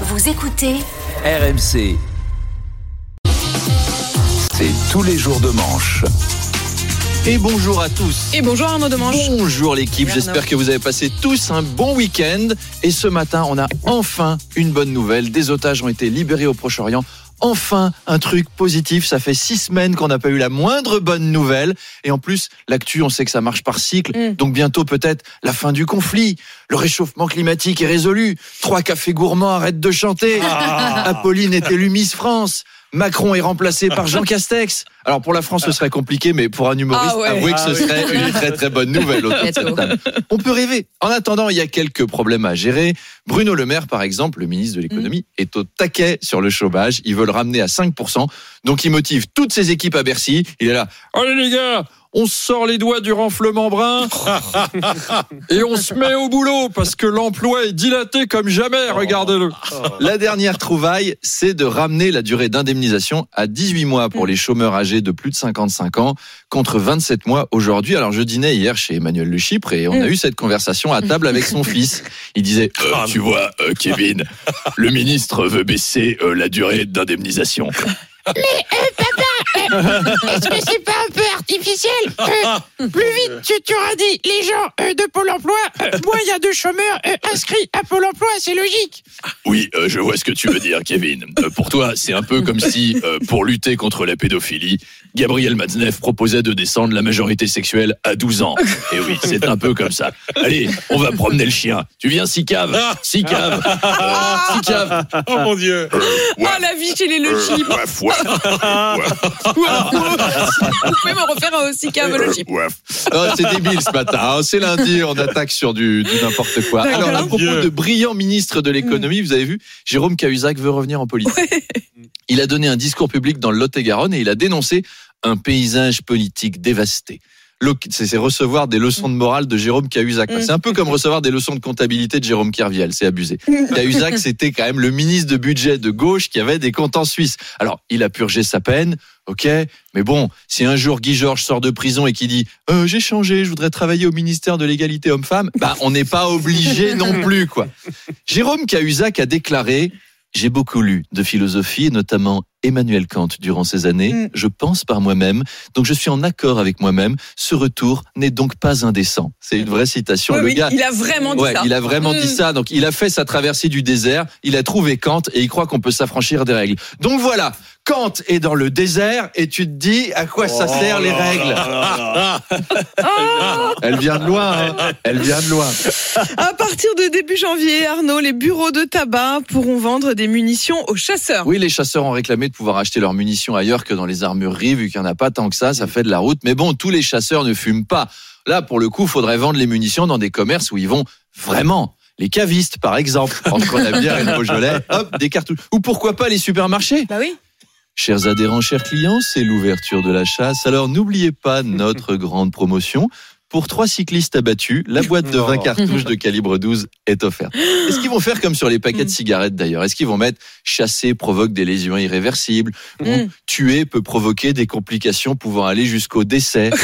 Vous écoutez RMC. C'est tous les jours de manche. Et bonjour à tous. Et bonjour Arnaud Demange. Bonjour l'équipe, j'espère que vous avez passé tous un bon week-end. Et ce matin, on a enfin une bonne nouvelle. Des otages ont été libérés au Proche-Orient. Enfin, un truc positif. Ça fait six semaines qu'on n'a pas eu la moindre bonne nouvelle. Et en plus, l'actu, on sait que ça marche par cycle. Mm. Donc bientôt, peut-être, la fin du conflit. Le réchauffement climatique est résolu. Trois cafés gourmands arrêtent de chanter. Apolline est élue Miss France. Macron est remplacé par Jean Castex. Alors pour la France, ce serait compliqué, mais pour un humoriste, Ah ouais. avouez que ce Ah oui. serait une très très bonne nouvelle. autour de cette Bientôt. table. On peut rêver. En attendant, il y a quelques problèmes à gérer. Bruno Le Maire, par exemple, le ministre de l'économie, est au taquet sur le chômage. Ils veulent ramener à 5%. Donc il motive toutes ses équipes à Bercy. Il est là. Allez les gars, on sort les doigts du renflement brun et on se met au boulot parce que l'emploi est dilaté comme jamais. Regardez-le. La dernière trouvaille, c'est de ramener la durée d'indemnisation à 18 mois pour les chômeurs âgés de plus de 55 ans contre 27 mois aujourd'hui. Alors je dînais hier chez Emmanuel Le Chypre et on a eu cette conversation à table avec son fils. Il disait Euh, tu vois, euh, Kevin, le ministre veut baisser euh, la durée d'indemnisation. Est-ce que c'est pas un peu artificiel Euh, Plus vite tu, tu auras dit les gens euh, de Pôle emploi, euh, moins il y a de chômeurs euh, inscrits à Pôle emploi, c'est logique. Oui, euh, je vois ce que tu veux dire, Kevin. Euh, pour toi, c'est un peu comme si, euh, pour lutter contre la pédophilie, Gabriel Matzneff proposait de descendre la majorité sexuelle à 12 ans. Et oui, c'est un peu comme ça. Allez, on va promener le chien. Tu viens, Sicave Sicave euh, Sicave Oh mon dieu Euh, ouais, Ah la vie chez les Le euh, Chip. ouais, ouais, Vous pouvez me refaire un aussi cave Le Chip. ouais. Oh, c'est débile ce matin. hein. C'est lundi, on attaque sur du, du n'importe quoi. Alors, à propos Dieu. de brillant ministre de l'économie, vous avez vu, Jérôme Cahuzac veut revenir en politique. Il a donné un discours public dans le Lot-et-Garonne et il a dénoncé un paysage politique dévasté. C'est recevoir des leçons de morale de Jérôme Cahuzac. Mm. C'est un peu comme recevoir des leçons de comptabilité de Jérôme Kerviel. C'est abusé. Cahuzac, c'était quand même le ministre de budget de gauche qui avait des comptes en Suisse. Alors, il a purgé sa peine. Ok, mais bon, si un jour Guy Georges sort de prison et qui dit euh, j'ai changé, je voudrais travailler au ministère de l'égalité homme-femme, bah on n'est pas obligé non plus quoi. Jérôme Cahuzac a déclaré j'ai beaucoup lu de philosophie, notamment Emmanuel Kant durant ces années. Mm. Je pense par moi-même, donc je suis en accord avec moi-même. Ce retour n'est donc pas indécent. C'est une vraie citation. Oui, Le oui, gars, il a vraiment dit Ouais, ça. il a vraiment Mm. dit ça. Donc, il a fait sa traversée du désert. Il a trouvé Kant et il croit qu'on peut s'affranchir des règles. Donc voilà, Kant est dans le désert et tu te dis à quoi ça Oh sert les règles Elle vient de loin. hein. Elle vient de loin. À partir de début janvier, Arnaud, les bureaux de tabac pourront vendre des munitions aux chasseurs. Oui, les chasseurs ont réclamé de pouvoir acheter leurs munitions ailleurs que dans les armureries, vu qu'il n'y en a pas tant que ça. Ça fait de la route. Mais bon, tous les chasseurs ne fument pas. Là, pour le coup, faudrait vendre les munitions dans des commerces où ils vont vraiment. Les cavistes, par exemple, entre la bière et le Beaujolais, hop, des cartouches. Ou pourquoi pas les supermarchés? Bah oui. Chers adhérents, chers clients, c'est l'ouverture de la chasse. Alors n'oubliez pas notre grande promotion. Pour trois cyclistes abattus, la boîte de 20 Oh. cartouches de calibre 12 est offerte. Est-ce qu'ils vont faire comme sur les paquets de cigarettes d'ailleurs? Est-ce qu'ils vont mettre chasser provoque des lésions irréversibles ou Mm. tuer peut provoquer des complications pouvant aller jusqu'au décès.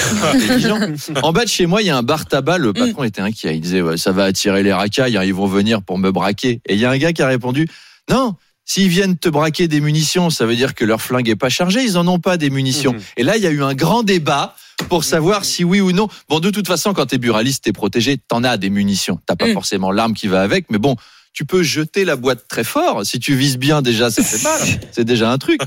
En bas de chez moi, il y a un bar tabac. Le patron était inquiet. Il disait ouais, ça va attirer les racailles. hein, ils vont venir pour me braquer. Et il y a un gars qui a répondu non. S'ils viennent te braquer des munitions, ça veut dire que leur flingue est pas chargé. Ils en ont pas des munitions. Mhm. Et là, il y a eu un grand débat pour savoir si oui ou non. Bon, de toute façon, quand t'es buraliste, t'es protégé, t'en as des munitions. T'as pas Mm. forcément l'arme qui va avec, mais bon, tu peux jeter la boîte très fort. Si tu vises bien, déjà, ça fait mal. C'est déjà un truc.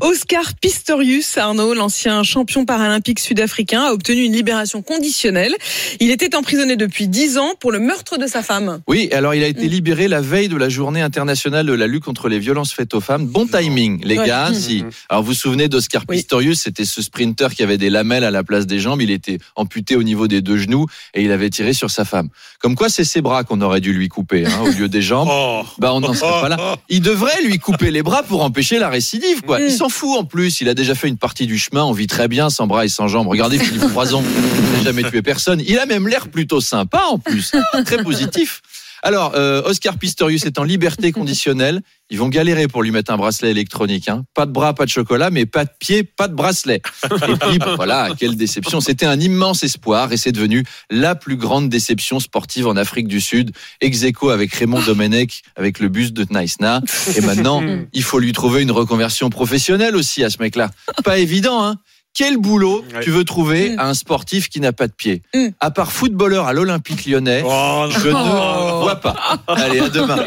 Oscar Pistorius, Arnaud, l'ancien champion paralympique sud-africain, a obtenu une libération conditionnelle. Il était emprisonné depuis 10 ans pour le meurtre de sa femme. Oui, alors il a été libéré la veille de la journée internationale de la lutte contre les violences faites aux femmes. Bon timing, les Ouais. gars. Mhm. Si. Alors vous vous souvenez d'Oscar Oui. Pistorius, c'était ce sprinter qui avait des lamelles à la place des jambes. Il était amputé au niveau des deux genoux et il avait tiré sur sa femme. Comme quoi, c'est ses bras qu'on aurait dû lui couper hein, au lieu des jambes. Oh Bah on n'en serait pas là. Il devrait lui couper les bras pour empêcher la récidive, quoi. Mm. Il s'en fout en plus. Il a déjà fait une partie du chemin. On vit très bien sans bras et sans jambes. Regardez Philippe Croison. Il n'a jamais tué personne. Il a même l'air plutôt sympa en plus. Très positif. Alors, euh, Oscar Pistorius est en liberté conditionnelle. Ils vont galérer pour lui mettre un bracelet électronique. Hein. Pas de bras, pas de chocolat, mais pas de pied, pas de bracelet. Et puis, voilà, quelle déception. C'était un immense espoir et c'est devenu la plus grande déception sportive en Afrique du Sud. Ex aequo avec Raymond Domenech, avec le bus de Naïsna. Et maintenant, il faut lui trouver une reconversion professionnelle aussi à ce mec-là. Pas évident, hein quel boulot Ouais. tu veux trouver Mm. à un sportif qui n'a pas de pied Mm. À part footballeur à l'Olympique lyonnais, Oh, je ne vois pas. Allez, à demain.